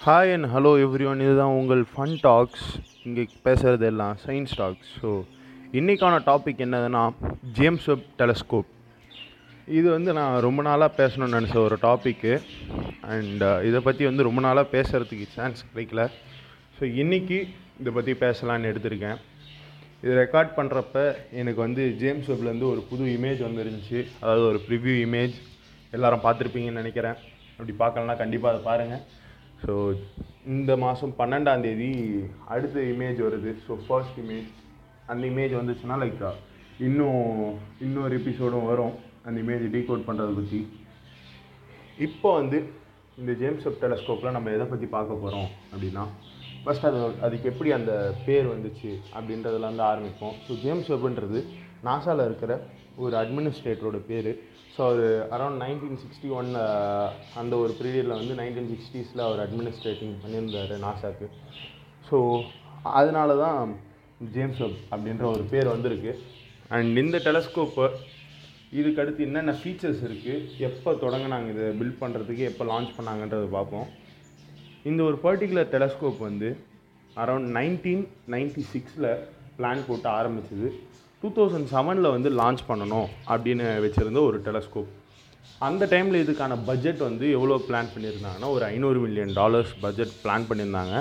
Hi and hello everyone இதுதான் உங்கள் fun talks இங்கே பேசுகிறது எல்லாம் சயின்ஸ் டாக்ஸ் ஸோ இன்றைக்கான டாபிக் என்னதுன்னா ஜேம்ஸ் வெப் டெலஸ்கோப் இது வந்து நான் ரொம்ப நாளாக பேசணும்னு நினச்ச ஒரு டாப்பிக்கு அண்ட் uh, இதை பற்றி வந்து ரொம்ப நாளாக பேசுகிறதுக்கு சான்ஸ் கிடைக்கல. ஸோ இன்றைக்கி இதை பற்றி பேசலான்னு எடுத்திருக்கேன். இது ரெக்கார்ட் பண்ணுறப்ப எனக்கு வந்து ஜேம்ஸ் வெப்லேருந்து ஒரு புது இமேஜ் வந்துருந்துச்சு. அதாவது ஒரு ப்ரிவ்யூ இமேஜ் எல்லோரும் பார்த்துருப்பீங்கன்னு நினைக்கிறேன். அப்படி பார்க்கலன்னா கண்டிப்பாக அதை பாருங்கள் ஸோ இந்த மாதம் பன்னெண்டாம் தேதி அடுத்த இமேஜ் வருது. ஸோ ஃபர்ஸ்ட் இமேஜ் அந்த இமேஜ் வந்துச்சுன்னா லைக் uh, இன்னும் இன்னொரு எபிசோடும் வரும். அந்த இமேஜ் டீகோட் பண்ணுறதை பற்றி இப்போ வந்து இந்த ஜேம்ஸ் வெப் டெலஸ்கோப்பில் நம்ம எதை பற்றி பார்க்க போகிறோம் அப்படின்னா ஃபஸ்ட் அது அதுக்கு எப்படி அந்த பேர் வந்துச்சு அப்படின்றதுலேருந்து ஆரம்பிப்போம். ஸோ ஜேம்ஸ் வெப்ன்றது நாசாவில் இருக்கிற ஒரு அட்மினிஸ்ட்ரேட்டரோட பேர். ஸோ அவர் அரௌண்ட் நைன்டீன் சிக்ஸ்டி ஒன் அந்த ஒரு பீரியடில் வந்து நைன்டீன் சிக்ஸ்டீஸில் அவர் அட்மினிஸ்ட்ரேட்டிங் பண்ணியிருந்தார் நாசாக்கு. ஸோ அதனால தான் ஜேம்ஸ் வெப் அப்படின்ற ஒரு பேர் வந்திருக்கு. அண்ட் இந்த டெலஸ்கோப்பை இதுக்கு அடுத்து என்னென்ன ஃபீச்சர்ஸ் இருக்குது எப்போ தொடங்கினாங்க இதை பில்ட் பண்ணுறதுக்கு எப்போ லான்ச் பண்ணாங்கன்றதை பார்ப்போம். இந்த ஒரு பர்டிகுலர் டெலஸ்கோப் வந்து அரௌண்ட் நைன்டீன் நைன்டி சிக்ஸில் பிளான் போட்டு ஆரம்பிச்சது. டூ தௌசண்ட் செவனில் வந்து லான்ச் பண்ணணும் அப்படின்னு வச்சுருந்த ஒரு டெலஸ்கோப் அந்த டைமில் இதுக்கான பட்ஜெட் வந்து எவ்வளோ பிளான் பண்ணியிருந்தாங்கன்னா ஒரு ஐநூறு மில்லியன் டாலர்ஸ் பட்ஜெட் பிளான் பண்ணியிருந்தாங்க.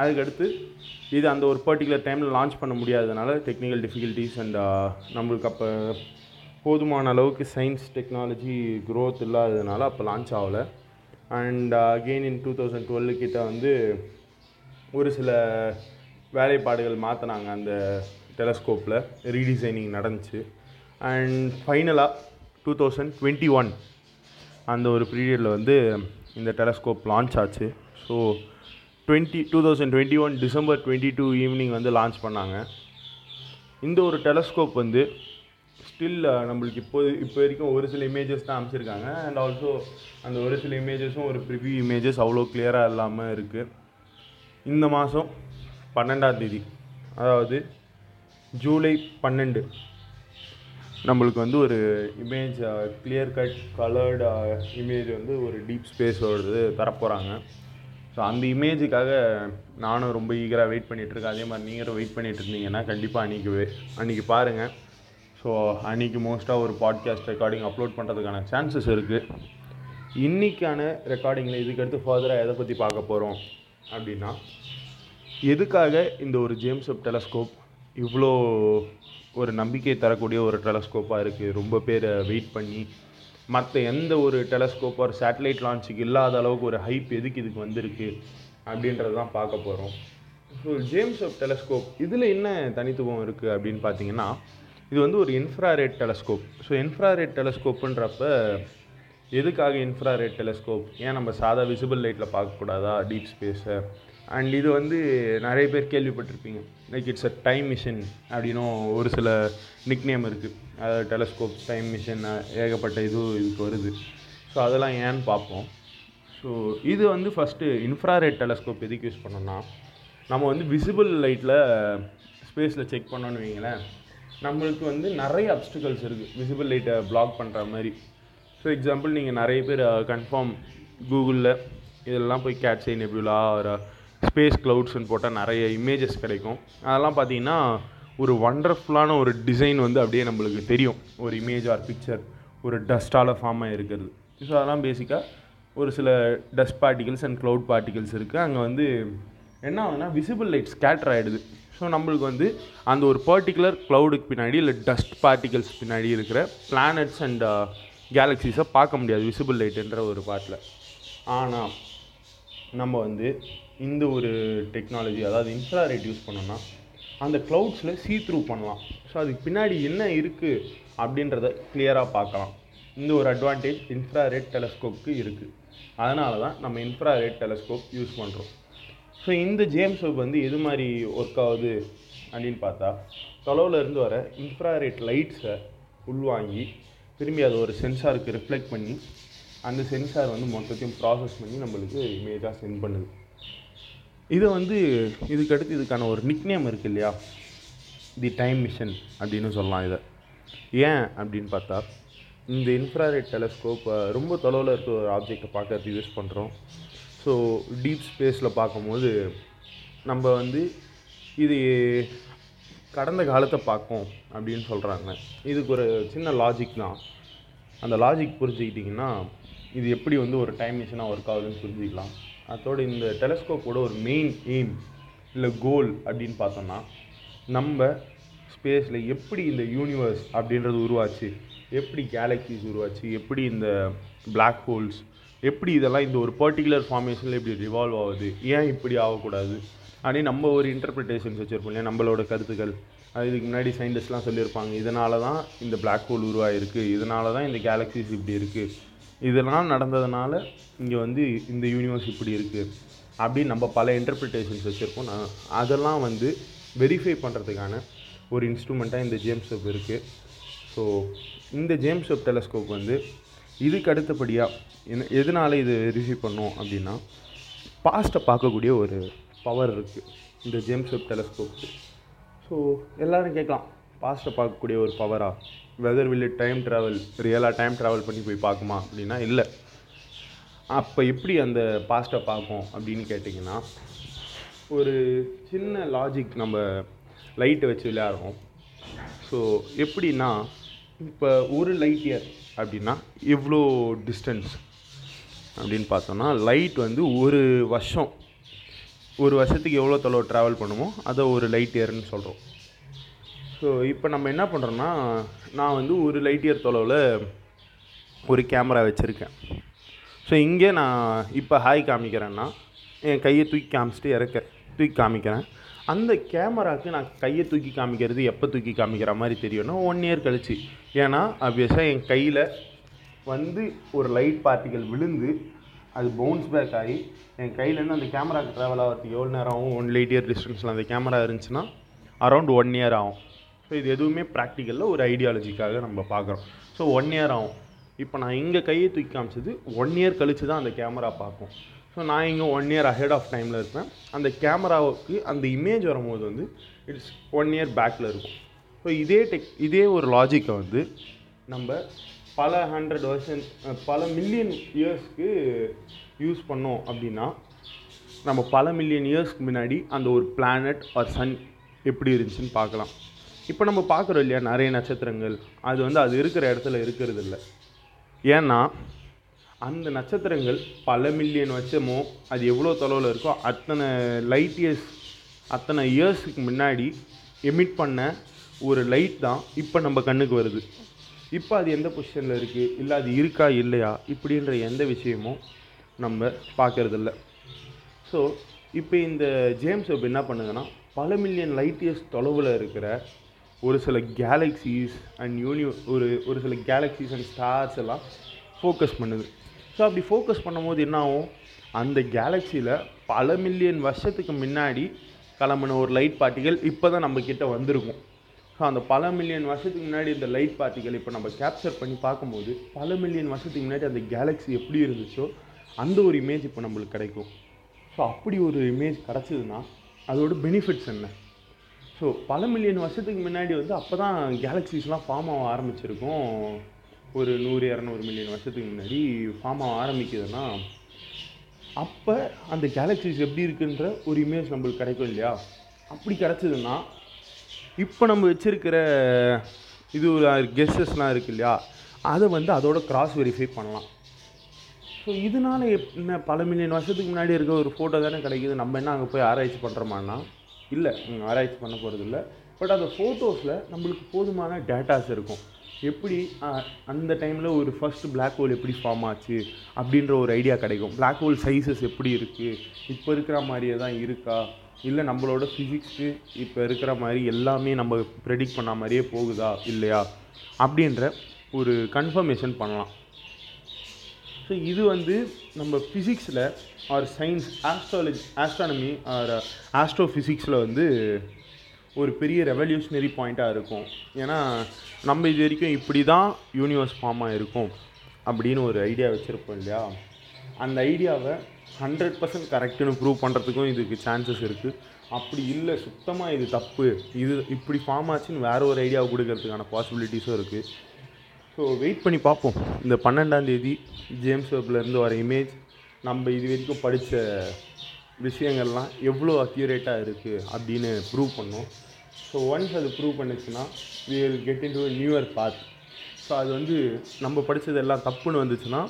அதுக்கடுத்து இது அந்த ஒரு பர்டிகுலர் டைமில் லான்ச் பண்ண முடியாததுனால டெக்னிக்கல் டிஃபிகல்ட்டிஸ் அண்ட் நம்மளுக்கு அப்போ போதுமான அளவுக்கு சயின்ஸ் டெக்னாலஜி க்ரோத் இல்லாததுனால அப்போ லான்ச் ஆகலை. And again in two thousand twelve கிட்ட வந்து ஒரு சில வேலைப்பாடுகள் மாற்றினாங்க அந்த டெலஸ்கோப்பில் ரீடிசைனிங் நடந்துச்சு. அண்ட் ஃபைனலாக டூ தௌசண்ட் டுவெண்ட்டி ஒன் அந்த ஒரு பீரியடில் வந்து இந்த டெலஸ்கோப் லான்ச் ஆச்சு. So twenty two thousand twenty one December twenty two evening வந்து லான்ச் பண்ணாங்க. இந்த ஒரு டெலஸ்கோப் வந்து ஸ்டில் நம்மளுக்கு இப்போ இப்போ வரைக்கும் ஒரு சில இமேஜஸ் தான் அமைச்சிருக்காங்க அண்ட் ஆல்சோ அந்த ஒரு சில இமேஜஸும் ஒரு ப்ரிவ்யூ இமேஜஸ் அவ்வளோ கிளியராக இல்லாமல் இருக்குது இந்த மாதம் பன்னெண்டாம் தேதி அதாவது ஜூலை பன்னெண்டு. நம்மளுக்கு வந்து ஒரு image clear cut coloured image வந்து ஒரு டீப் ஸ்பேஸோடது தரப்போகிறாங்க ஸோ அந்த இமேஜுக்காக நானும் ரொம்ப ஈகராக வெயிட் பண்ணிகிட்ருக்கேன் அதே மாதிரி நீங்களும் வெயிட் பண்ணிகிட்டு இருந்தீங்கன்னா கண்டிப்பாக அன்றைக்கி அன்றைக்கி பாருங்கள் ஸோ அன்றைக்கி மோஸ்ட்டாக ஒரு பாட்காஸ்ட் ரெக்கார்டிங் அப்லோட் பண்ணுறதுக்கான சான்சஸ் இருக்குது இன்றைக்கான ரெக்கார்டிங்கில் இதுக்கடுத்து ஃபர்தராக எதை பற்றி பார்க்க போகிறோம் அப்படின்னா எதுக்காக இந்த ஒரு ஜேம்ஸ் டெலஸ்கோப் இவ்வளோ ஒரு நம்பிக்கை தரக்கூடிய ஒரு டெலஸ்கோப்பாக இருக்குது ரொம்ப பேர் வெயிட் பண்ணி மற்ற எந்த ஒரு டெலஸ்கோப் ஒரு சேட்டலைட் லான்ச்சுக்கு இல்லாத அளவுக்கு ஒரு ஹைப் எதுக்கு இதுக்கு வந்திருக்கு அப்படின்றது தான் பார்க்க போகிறோம் ஸோ ஜேம்ஸ் ஆஃப் டெலஸ்கோப் இதில் என்ன தனித்துவம் இருக்குது அப்படின்னு பார்த்தீங்கன்னா இது வந்து ஒரு இன்ஃப்ராரேட் டெலஸ்கோப் ஸோ இன்ஃப்ராரேட் டெலஸ்கோப்புன்றப்ப எதுக்காக இன்ஃப்ராரேட் டெலஸ்கோப் ஏன் நம்ம சாதா விசிபிள் லைட்டில் பார்க்கக்கூடாதா? டீப் ஸ்பேஸை அண்ட் இது வந்து நிறைய பேர் கேள்விப்பட்டிருப்பீங்க. Like it's a time machine அப்படின்னும் ஒரு சில நிக் நேம் இருக்குது அதாவது டெலஸ்கோப் டைம் மிஷின் ஏகப்பட்ட இது இதுக்கு வருது. ஸோ அதெல்லாம் ஏன்னு பார்ப்போம். ஸோ இது வந்து ஃபஸ்ட்டு இன்ஃப்ராரெட் டெலஸ்கோப் எதுக்கு யூஸ் பண்ணோம்னா நம்ம வந்து விசிபிள் லைட்டில் ஸ்பேஸில் செக் பண்ணோன்னு வைங்களேன். நம்மளுக்கு வந்து நிறைய அப்ஸ்டிகல்ஸ் இருக்குது விசிபிள் லைட்டை பிளாக் பண்ணுற மாதிரி. ஸோ எக்ஸாம்பிள் நீங்கள் நிறைய பேர் கன்ஃபார்ம் கூகுளில் இதெல்லாம் போய் கேட்ச் நெபியூலா ஒரு ஸ்பேஸ் க்ளவுட்ஸ்னு போட்டால் நிறைய இமேஜஸ் கிடைக்கும். அதெல்லாம் பார்த்தீங்கன்னா ஒரு வண்டர்ஃபுல்லான ஒரு டிசைன் வந்து அப்படியே நம்மளுக்கு தெரியும். ஒரு இமேஜ் ஆர் பிக்சர் ஒரு டஸ்ட்டால் ஃபார்ம் ஆகிருக்கிறது ஸோ அதெல்லாம் பேசிக்காக ஒரு சில dust particles and cloud particles இருக்குது அங்கே வந்து என்ன ஆகுதுன்னா விசிபிள் லைட் ஸ்கேட்டர் ஆகிடுது ஸோ நம்மளுக்கு வந்து அந்த ஒரு பர்டிகுலர் க்ளவுடுக்கு பின்னாடி இல்லை டஸ்ட் பார்ட்டிகல்ஸ் பின்னாடி இருக்கிற பிளானட்ஸ் அண்ட் கேலக்ஸிஸை பார்க்க முடியாது விசிபிள் லைட்டுன்ற ஒரு பாட்டில் ஆனால் நம்ம வந்து இந்த ஒரு டெக்னாலஜி அதாவது இன்ஃப்ராரெட் யூஸ் பண்ணோம்னா அந்த க்ளவுட்ஸில் சீ த்ரூ பண்ணலாம். ஸோ அதுக்கு பின்னாடி என்ன இருக்குது அப்படின்றத கிளியராக பார்க்கலாம். இந்த ஒரு அட்வான்டேஜ் இன்ஃப்ராரெட் டெலஸ்கோப்புக்கு இருக்குது அதனால தான் நம்ம இன்ஃப்ராரெட் டெலஸ்கோப் யூஸ் பண்ணுறோம் ஸோ இந்த ஜேம்ஸ் வெப் வந்து எது மாதிரி ஒர்க் ஆகுது அப்படின்னு பார்த்தா தொலைவில் இருந்து வர இன்ஃப்ராரெட் லைட்ஸை உள்வாங்கி திரும்பி அதை ஒரு சென்சாருக்கு ரிஃப்ளெக்ட் பண்ணி அந்த சென்சார் வந்து மொத்தத்தையும் ப்ராசஸ் பண்ணி நம்மளுக்கு இமேஜாக சென்ட் பண்ணுது. இதை வந்து இதுக்கடுத்து இதுக்கான ஒரு நிக்நேம் இருக்குது இல்லையா? தி டைம் மிஷன் அப்படின்னு சொல்லலாம் இதை. ஏன் அப்படின்னு பார்த்தா இந்த இன்ஃப்ராரெட் டெலஸ்கோப்பை ரொம்ப தொலைவில் இருக்க ஒரு ஆப்ஜெக்டை பார்க்கறது யூஸ் பண்ணுறோம் ஸோ ஸோ டீப் ஸ்பேஸில் பார்க்கும்போது நம்ம வந்து இது கடந்த காலத்தை பார்க்கும் அப்படின்னு சொல்கிறாங்க இதுக்கு ஒரு சின்ன லாஜிக் தான். அந்த லாஜிக் புரிஞ்சுக்கிட்டிங்கன்னா இது எப்படி வந்து ஒரு டைம் மிஷினாக ஒர்க் ஆகுதுன்னு புரிஞ்சுக்கலாம். அதோட இந்த டெலஸ்கோப்போட ஒரு மெயின் எய்ம் இல்லை கோல் அப்படின்னு பார்த்தோம்னா நம்ம ஸ்பேஸில் எப்படி இந்த யூனிவர்ஸ் அப்படின்றது உருவாச்சு எப்படி கேலக்சிஸ் உருவாச்சு எப்படி இந்த பிளாக் ஹோல்ஸ் எப்படி இதெல்லாம் இந்த ஒரு பர்டிகுலர் ஃபார்மேஷனில் இப்படி ரிவால்வ் ஆகுது ஏன் இப்படி ஆகக்கூடாது அப்படின்னு நம்ம ஒரு இன்டர்பிரிட்டேஷன்ஸ் வச்சுருப்போம் இல்லையா? நம்மளோட கருத்துக்கள். இதுக்கு முன்னாடி சயின்டிஸ்ட்லாம் சொல்லியிருப்பாங்க இதனால தான் இந்த பிளாக் ஹோல் உருவாயிருக்கு இதனால தான் இந்த கேலக்சிஸ் இப்படி இருக்குது இதெல்லாம் நடந்ததுனால இங்கே வந்து இந்த யூனிவர்ஸ் இப்படி இருக்குது அப்படின்னு நம்ம பல இன்டர்பிரிட்டேஷன்ஸ் வச்சுருக்கோம். நான் அதெல்லாம் வந்து வெரிஃபை பண்ணுறதுக்கான ஒரு இன்ஸ்ட்ருமெண்ட்டாக இந்த ஜேம்ஸ் வெப் இருக்குது ஸோ இந்த ஜேம்ஸ் வெப் டெலஸ்கோப் வந்து இதுக்கு அடுத்தபடியாக என்ன எதனால் இது வெரிஃபை பண்ணோம் அப்படின்னா பாஸ்ட்டை பார்க்கக்கூடிய ஒரு பவர் இருக்குது இந்த ஜேம்ஸ் வெப் டெலஸ்கோப் ஸோ எல்லோரும் கேட்கலாம் பாஸ்ட்டை பார்க்கக்கூடிய ஒரு பவரா வெதர் வில்லு டைம் ட்ராவல் ரியலாக டைம் ட்ராவல் பண்ணி போய் பார்க்குமா அப்படின்னா இல்லை. அப்போ எப்படி அந்த பாஸ்ட்டை பார்க்கும் அப்படின்னு கேட்டிங்கன்னா ஒரு சின்ன லாஜிக் நம்ம லைட்டை வச்சு விளையாடுறோம். ஸோ எப்படின்னா இப்போ ஒரு லைட் இயர் அப்படின்னா எவ்வளோ டிஸ்டன்ஸ் அப்படின்னு பார்த்தோன்னா லைட் வந்து ஒரு வருஷம். ஒரு வருஷத்துக்கு எவ்வளோ தொலைவு ட்ராவல் பண்ணுமோ அதை ஒரு லைட் இயர்னு சொல்கிறோம் ஸோ இப்போ நம்ம என்ன பண்ணுறோன்னா நான் வந்து ஒரு லைட் இயர் தொலைவில் ஒரு கேமரா வச்சுருக்கேன். ஸோ இங்கே நான் இப்போ ஹாய் காமிக்கிறேன்னா என் கையை தூக்கி காமிச்சிட்டு இறக்க தூக்கி காமிக்கிறேன். அந்த கேமராவுக்கு நான் கையை தூக்கி காமிக்கிறது எப்போ தூக்கி காமிக்கிற மாதிரி தெரியும்னா ஒன் இயர் கழிச்சு. ஏன்னா அப்வியஸாக என் கையில் வந்து ஒரு லைட் பார்ட்டிகள் விழுந்து அது பவுன்ஸ் பேக் ஆகி என் கையிலேருந்து அந்த கேமராவுக்கு ட்ராவல் ஆகிறதுக்கு எவ்வளோ நேரம் ஆகும்? ஒன் லைட் இயர் டிஸ்டன்ஸில் அந்த கேமரா இருந்துச்சுன்னா அரௌண்ட் ஒன் இயர் ஆகும். ஸோ இது எதுவுமே ப்ராக்டிக்கலில் ஒரு ஐடியாலஜிக்காக நம்ம பார்க்குறோம். ஸோ ஒன் இயர் ஆகும். இப்போ நான் இங்கே கையை தூக்கி காமிச்சது ஒன் இயர் கழித்து தான் அந்த கேமரா பார்க்கும். ஸோ நான் இங்கே ஒன் இயர் அஹெட் ஆஃப் டைமில் இருப்பேன். அந்த கேமராவுக்கு அந்த இமேஜ் வரும்போது வந்து இட்ஸ் ஒன் இயர் பேக்கில் இருக்கும். ஸோ இதே டெக் இதே ஒரு லாஜிக்கை வந்து நம்ம பல ஹண்ட்ரட் வருஷன் பல மில்லியன் இயர்ஸ்க்கு யூஸ் பண்ணோம் அப்படின்னா நம்ம பல மில்லியன் இயர்ஸ்க்கு முன்னாடி அந்த ஒரு பிளானட் ஆர் சன் எப்படி இருந்துச்சுன்னு பார்க்கலாம். இப்போ நம்ம பார்க்குறோம் இல்லையா நிறைய நட்சத்திரங்கள். அது வந்து அது இருக்கிற இடத்துல இருக்கிறது இல்லை. ஏன்னா அந்த நட்சத்திரங்கள் பல மில்லியன் வருஷமோ அது எவ்வளோ தொலைவில் இருக்கோ அத்தனை லைட் இயர்ஸ் அத்தனை இயர்ஸுக்கு முன்னாடி எமிட் பண்ண ஒரு லைட் தான் இப்போ நம்ம கண்ணுக்கு வருது. இப்போ அது எந்த பொசிஷனில் இருக்குது இல்லை அது இருக்கா இல்லையா இப்படின்ற எந்த விஷயமும் நம்ம பார்க்கறதில்ல ஸோ இப்போ இந்த ஜேம்ஸ் வெப் என்ன பண்ணுதுன்னா பல மில்லியன் லைட் இயர்ஸ் தொலைவில் இருக்கிற ஒரு சில கேலக்ஸிஸ் அண்ட் யூனிவ ஒரு ஒரு சில கேலக்ஸிஸ் அண்ட் ஸ்டார்ஸ் எல்லாம் ஃபோக்கஸ் பண்ணுது. ஸோ அப்படி ஃபோக்கஸ் பண்ணும்போது என்ன ஆகும் அந்த கேலக்ஸியில் பல மில்லியன் வருஷத்துக்கு முன்னாடி கிளம்புன ஒரு லைட் பார்ட்டிகள் இப்போ தான் நம்மக்கிட்ட வந்திருக்கும். ஸோ அந்த பல மில்லியன் வருஷத்துக்கு முன்னாடி இந்த லைட் பார்ட்டிகள் இப்போ நம்ம கேப்சர் பண்ணி பார்க்கும்போது பல மில்லியன் வருஷத்துக்கு முன்னாடி அந்த கேலக்ஸி எப்படி இருந்துச்சோ அந்த ஒரு இமேஜ் இப்போ நம்மளுக்கு கிடைக்கும். ஸோ அப்படி ஒரு இமேஜ் கிடச்சிதுன்னா அதோட பெனிஃபிட்ஸ் என்ன? ஸோ பல மில்லியன் வருஷத்துக்கு முன்னாடி வந்து அப்போ தான் கேலக்ஸிஸ்லாம் ஃபார்ம் ஆக ஆரம்பிச்சிருக்கும். ஒரு நூறு இரநூறு மில்லியன் வருஷத்துக்கு முன்னாடி ஃபார்ம் ஆக ஆரம்பிக்குதுன்னா அப்போ அந்த கேலக்ஸிஸ் எப்படி இருக்குன்ற ஒரு இமேஜ் நம்மளுக்கு கிடைக்கும் இல்லையா? அப்படி கிடச்சிதுன்னா இப்போ நம்ம வச்சுருக்கிற இது கெஸ்டஸ்லாம் கெஸ்ஸஸ்லாம் இருக்கு இல்லையா? அதை வந்து அதோட கிராஸ் வெரிஃபை பண்ணலாம். ஸோ இதனால எப் என்ன பல மில்லியன் வருஷத்துக்கு முன்னாடி இருக்க ஒரு ஃபோட்டோ தானே கிடைக்குது. நம்ம என்ன அங்கே போய் ஆராய்ச்சி பண்ணுறோமான்னா இல்லை ஆராய்ச்சி பண்ண போகிறது இல்லை. பட் அந்த ஃபோட்டோஸில் நம்மளுக்கு போதுமான டேட்டாஸ் இருக்கும். எப்படி அந்த டைமில் ஒரு ஃபர்ஸ்ட் பிளாக் ஹோல் எப்படி ஃபார்ம் ஆச்சு அப்படின்ற ஒரு ஐடியா கிடைக்கும். பிளாக் ஹோல் சைஸஸ் எப்படி இருக்குது இப்போ இருக்கிற மாதிரியே தான் இருக்கா? இல்லை நம்மளோட ஃபிசிக்ஸ்க்கு இப்போ இருக்கிற மாதிரி எல்லாமே நம்ம ப்ரெடிக்ட் பண்ண மாதிரியே போகுதா? இல்லையா? அப்படின்ற ஒரு கன்ஃபர்மேஷன் பண்ணலாம். ஸோ இது வந்து நம்ம ஃபிசிக்ஸில் or science astrology astronomy or astro ஃபிசிக்ஸில் வந்து ஒரு பெரிய ரெவல்யூஷனரி பாயிண்ட்டாக இருக்கும். ஏன்னா நம்ம இது வரைக்கும் இப்படி தான் யூனிவர்ஸ் ஃபார்மாக இருக்கும் அப்படின்னு ஒரு ஐடியா வச்சுருப்போம் இல்லையா? அந்த ஐடியாவை ஹண்ட்ரட் பர்சன்ட் கரெக்டுன்னு ப்ரூவ் பண்ணுறதுக்கும் இதுக்கு சான்சஸ் இருக்குது அப்படி இல்லை சுத்தமாக இது தப்பு. இது இப்படி ஃபார்ம் ஆச்சுன்னு வேறு ஒரு ஐடியாவை கொடுக்கறதுக்கான பாசிபிலிட்டிஸும் இருக்குது ஸோ வெயிட் பண்ணி பார்ப்போம். இந்த பன்னெண்டாந்தேதி ஜேம்ஸ் வெப்லேருந்து வர இமேஜ் நம்ம இது வரைக்கும் படித்த விஷயங்கள்லாம் எவ்வளோ அக்யூரேட்டாக இருக்குது அப்படின்னு ப்ரூவ் பண்ணோம். ஸோ ஒன்ஸ் அது ப்ரூவ் பண்ணுச்சுன்னா we will get into newer path so அது வந்து நம்ம படித்தது எல்லாம் தப்புன்னு வந்துச்சுன்னா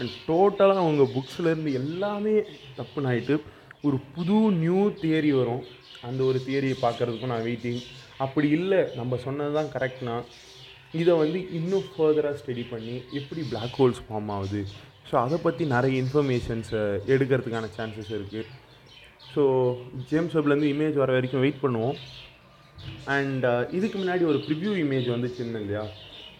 அண்ட் டோட்டலாக அவங்க புக்ஸ்லேருந்து எல்லாமே தப்புன்னு ஆகிட்டு ஒரு புது நியூ தியரி வரும். அந்த ஒரு தியரியை பார்க்குறதுக்கும் நான் வெயிட்டிங் அப்படி இல்லை. நம்ம சொன்னது தான் கரெக்ட்னா இதை வந்து இன்னும் ஃபர்தராக ஸ்டடி பண்ணி எப்படி பிளாக் ஹோல்ஸ் ஃபார்ம் ஆகுது. ஸோ அதை பற்றி நிறைய இன்ஃபர்மேஷன்ஸை எடுக்கிறதுக்கான சான்சஸ் இருக்குது ஸோ ஜேம்ஸ் வெப்லேருந்து இமேஜ் வர வரைக்கும் வெயிட் பண்ணுவோம். அண்ட் uh, இதுக்கு முன்னாடி ஒரு ப்ரிவ்யூ இமேஜ் வந்துச்சுன்னு இல்லையா?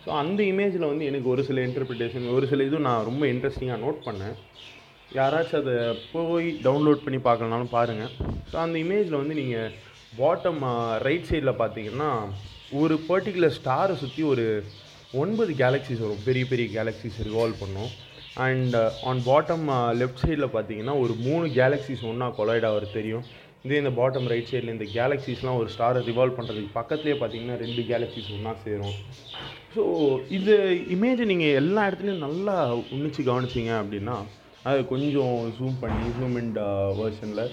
ஸோ அந்த இமேஜில் வந்து எனக்கு ஒரு சில இன்டர்பிரிட்டேஷன் ஒரு சில இதுவும் நான் ரொம்ப இன்ட்ரெஸ்டிங்காக நோட் பண்ணேன். யாராச்சும் அதை போய் டவுன்லோட் பண்ணி பார்க்கலனாலும் பாருங்கள் ஸோ அந்த இமேஜில் வந்து நீங்கள் பாட்டம் ரைட் சைடில் பார்த்தீங்கன்னா ஒரு பர்டிகுலர் ஸ்டாரை சுற்றி ஒரு ஒன்பது கேலக்ஸிஸ் வரும். பெரிய பெரிய கேலக்ஸிஸ் ரிவால்வ் பண்ணும். அண்ட் ஆன் பாட்டம் லெஃப்ட் சைடில் பார்த்தீங்கன்னா ஒரு மூணு கேலக்ஸிஸ் ஒன்றா கொலைட் ஆகிறது தெரியும். இதே இந்த பாட்டம் ரைட் சைடில் இந்த கேலக்ஸிஸ்லாம் ஒரு ஸ்டாரை ரிவால்வ் பண்ணுறதுக்கு பக்கத்துலேயே பார்த்தீங்கன்னா ரெண்டு கேலக்ஸிஸ் ஒன்றா சேரும். ஸோ இது இமேஜை நீங்கள் எல்லா இடத்துலையும் நல்லா உன்னிச்சு கவனிச்சிங்க அப்படின்னா அது கொஞ்சம் ஜூம் பண்ணி ஜூம் இன் வேர்ஷனில்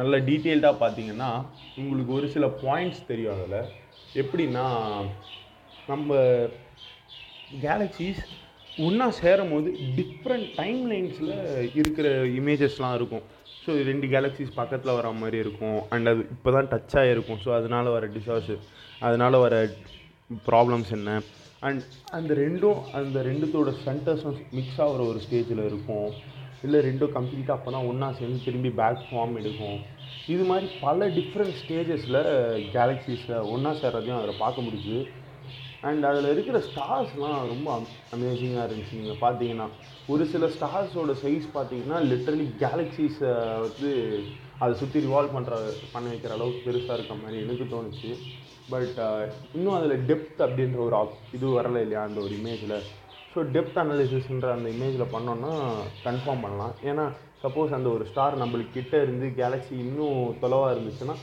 நல்ல டீட்டெயில்டாக பார்த்தீங்கன்னா உங்களுக்கு ஒரு சில பாயிண்ட்ஸ் தெரியும் அதில். எப்படின்னா நம்ம கேலக்ஸிஸ் ஒன்றா சேரும் போது டிஃப்ரெண்ட் டைம் லைன்ஸில் இருக்கிற இமேஜஸ்லாம் இருக்கும். ஸோ ரெண்டு கேலக்ஸிஸ் பக்கத்தில் வர மாதிரி இருக்கும். அண்ட் அது இப்போ தான் டச் ஆகிருக்கும் ஸோ அதனால் வர டிசாஸ்டர் அதனால் வர ப்ராப்ளம்ஸ் என்ன? அண்ட் அந்த ரெண்டும் அந்த ரெண்டுத்தோட சென்டர்ஸும் மிக்ஸ் ஆகிற ஒரு ஸ்டேஜில் இருக்கும். இல்லை ரெண்டும் கம்ப்ளீட்டாக அப்போ தான் ஒன்றா சேர்ந்து திரும்பி பேக் ஃபார்ம் எடுக்கும். இது மாதிரி பல டிஃப்ரெண்ட் ஸ்டேஜஸில் கேலக்ஸிஸில் ஒன்றா சேர்றதையும் அதில் பார்க்க முடிஞ்சுது. அண்ட் அதில் இருக்கிற ஸ்டார்ஸ்லாம் ரொம்ப அமேசிங்காக இருந்துச்சு. நீங்கள் பார்த்தீங்கன்னா ஒரு சில ஸ்டார்ஸோட சைஸ் பார்த்தீங்கன்னா லிட்ரலி கேலக்ஸிஸை வந்து அதை சுற்றி ரிவால்வ் பண்ணுற பண்ண வைக்கிற அளவுக்கு பெருசாக இருக்க மாதிரி எனக்கு தோணுச்சு. பட் இன்னும் அதில் டெப்த் அப்படின்ற ஒரு ஆப் இது வரல இல்லையா அந்த ஒரு இமேஜில் ஸோ டெப்த் அனாலிசிஸ்ன்ற அந்த இமேஜில் பண்ணோன்னா கன்ஃபார்ம் பண்ணலாம். ஏன்னா சப்போஸ் அந்த ஒரு ஸ்டார் நம்மளுக்கு கிட்டே இருந்து கேலக்ஸி இன்னும் தொலைவாக இருந்துச்சுன்னா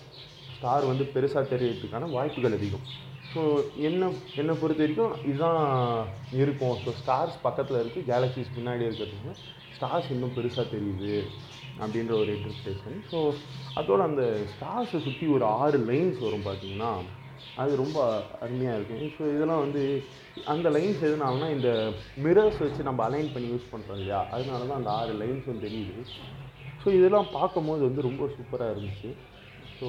ஸ்டார் வந்து பெருசாக தெரியறதுக்கான வாய்ப்புகள் அதிகம். ஸோ என்ன என்னை பொறுத்த வரைக்கும் இதுதான் இருக்கும். ஸோ ஸ்டார்ஸ் பக்கத்தில் இருக்குது கேலக்ஸிஸ் பின்னாடி இருக்கிறதுக்கு ஸ்டார்ஸ் இன்னும் பெருசாக தெரியுது அப்படின்ற ஒரு இன்டர்பிரேஷன் ஸோ அதோட அந்த ஸ்டார்ஸை சுற்றி ஒரு ஆறு லைன்ஸ் வரும் பார்த்திங்கன்னா அது ரொம்ப அருமையாக இருக்கும் ஸோ இதெல்லாம் வந்து அந்த லைன்ஸ் எதுனாலனா இந்த மிரர்ஸ் வச்சு நம்ம அலைன் பண்ணி யூஸ் பண்ணுறோம் இல்லையா? அதனால தான் அந்த ஆறு லைன்ஸும் தெரியுது. ஸோ இதெல்லாம் பார்க்கும்போது வந்து ரொம்ப சூப்பராக இருந்துச்சு. ஸோ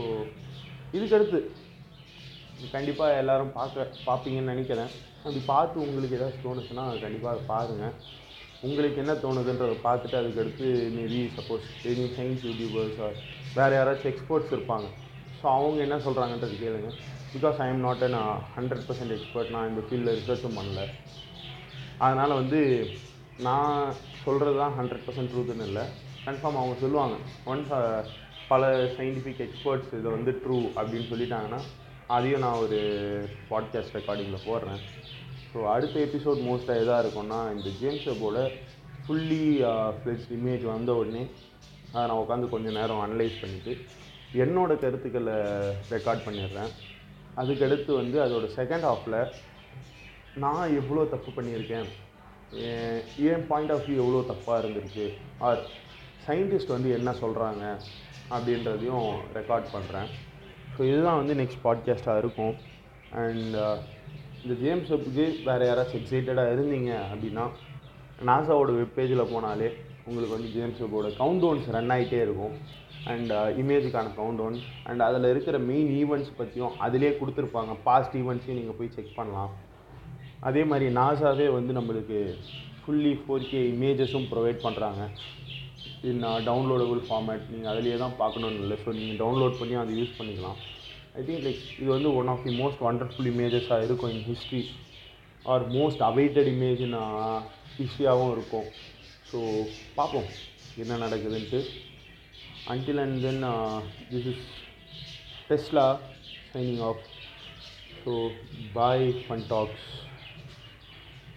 இதுக்கடுத்து கண்டிப்பாக எல்லோரும் பார்க்க பார்ப்பீங்கன்னு நினைக்கிறேன். அப்படி பார்த்து உங்களுக்கு ஏதாச்சும் தோணுச்சுன்னா கண்டிப்பாக அதை பாருங்கள் உங்களுக்கு என்ன தோணுதுன்றதை பார்த்துட்டு அதுக்கடுத்து maybe suppose any science YouTubers வேறு யாராச்சும் எக்ஸ்பர்ட்ஸ் இருப்பாங்க. ஸோ அவங்க என்ன சொல்கிறாங்கன்றது கேளுங்கள் because I am not an hundred percent expert நான் இந்த ஃபீல்டில் ரிசர்ச்சும் பண்ணல. அதனால் வந்து நான் சொல்கிறது தான் ஹண்ட்ரட் பர்சன்ட் ட்ரூத்துன்னு இல்லை. கன்ஃபார்ம் அவங்க சொல்லுவாங்க. ஒன்ஸ் uh, பல சயின்டிஃபிக் எக்ஸ்பர்ட்ஸ் இதை வந்து ட்ரூ அப்படின்னு சொல்லிட்டாங்கன்னா அதையும் நான் ஒரு பாட்காஸ்ட் ரெக்கார்டிங்கில் போடுறேன். ஸோ அடுத்த எபிசோட் மோஸ்ட்டாக எதாக இருக்கும்னா இந்த ஜேம்ஸ் வெப்போட ஃபுல்லி ஃப்ளெஜ் இமேஜ் வந்த உடனே அதை நான் உட்காந்து கொஞ்சம் நேரம் அனலைஸ் பண்ணிவிட்டு என்னோடய கருத்துக்களை ரெக்கார்ட் பண்ணிடுறேன். அதுக்கடுத்து வந்து அதோட செகண்ட் ஹாஃபில் நான் எவ்வளோ தப்பு பண்ணியிருக்கேன்? என் பாயிண்ட் ஆஃப் வியூ எவ்வளோ தப்பாக இருந்திருக்கு? ஆர் சயின்டிஸ்ட் வந்து என்ன சொல்கிறாங்க அப்படின்றதையும் ரெக்கார்ட் பண்ணுறேன் ஸோ இதுதான் வந்து நெக்ஸ்ட் பாட்காஸ்ட்டாக இருக்கும். அண்ட் uh, இந்த ஜேம்ஸ் வெப்புக்கு வேறு யாராச்சும் எக்ஸைட்டடாக இருந்தீங்க அப்படின்னா நாசாவோட வெப்பேஜில் போனாலே உங்களுக்கு வந்து ஜேம்ஸ் வெப்போட கவுண்ட் டவுன்ஸ் ரன் ஆகிட்டே இருக்கும். அண்ட் இமேஜுக்கான கவுண்ட் டவுன் அண்ட் அதில் இருக்கிற மெயின் ஈவெண்ட்ஸ் பற்றியும் அதிலே கொடுத்துருப்பாங்க. பாஸ்ட் ஈவெண்ட்ஸையும் நீங்கள் போய் செக் பண்ணலாம். அதே மாதிரி நாசாவே வந்து நம்மளுக்கு ஃபுல்லி ஃபோர் கே இமேஜஸும் ப்ரொவைட் பண்ணுறாங்க இன் டவுன்லோடபுள் ஃபார்மேட் நீங்கள் அதிலே தான் பார்க்கணுன்னு இல்லை. ஸோ நீங்கள் டவுன்லோட் பண்ணி அதை யூஸ் பண்ணிக்கலாம். ஐ திங்க் லைக் இது வந்து one of the most wonderful இமேஜஸாக இருக்கும் in history or most awaited image ஹிஸ்ட்ரியாகவும் இருக்கும். ஸோ பார்ப்போம். என்ன நடக்குதுன்ட்டு. Until and then uh, this is tesla signing off. So bye fun talks